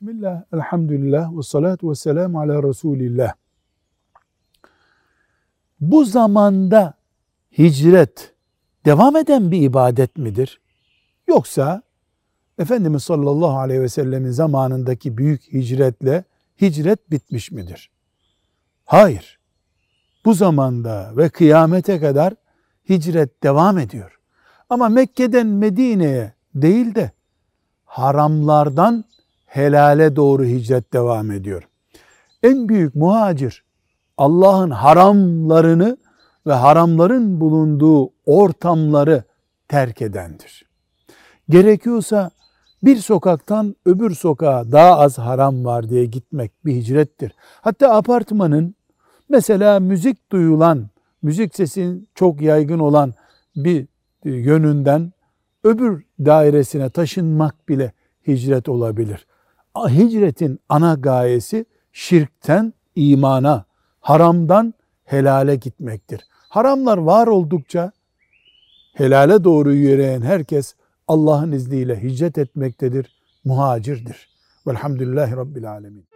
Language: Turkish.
Bismillah, elhamdülillah ve salatu ve selamu ala Resulillah. Bu zamanda hicret devam eden bir ibadet midir? Yoksa Efendimiz sallallahu aleyhi ve sellemin zamanındaki büyük hicretle hicret bitmiş midir? Hayır. Bu zamanda ve kıyamete kadar hicret devam ediyor. Ama Mekke'den Medine'ye değil de haramlardan helale doğru hicret devam ediyor. En büyük muhacir Allah'ın haramlarını ve haramların bulunduğu ortamları terk edendir. Gerekiyorsa bir sokaktan öbür sokağa daha az haram var diye gitmek bir hicrettir. Hatta apartmanın mesela müzik duyulan, müzik sesin çok yaygın olan bir yönünden öbür dairesine taşınmak bile hicret olabilir. Hicretin ana gayesi şirkten imana, haramdan helale gitmektir. Haramlar var oldukça helale doğru yürüyen herkes Allah'ın izniyle hicret etmektedir, muhacirdir. Velhamdülillahi Rabbil Alemin.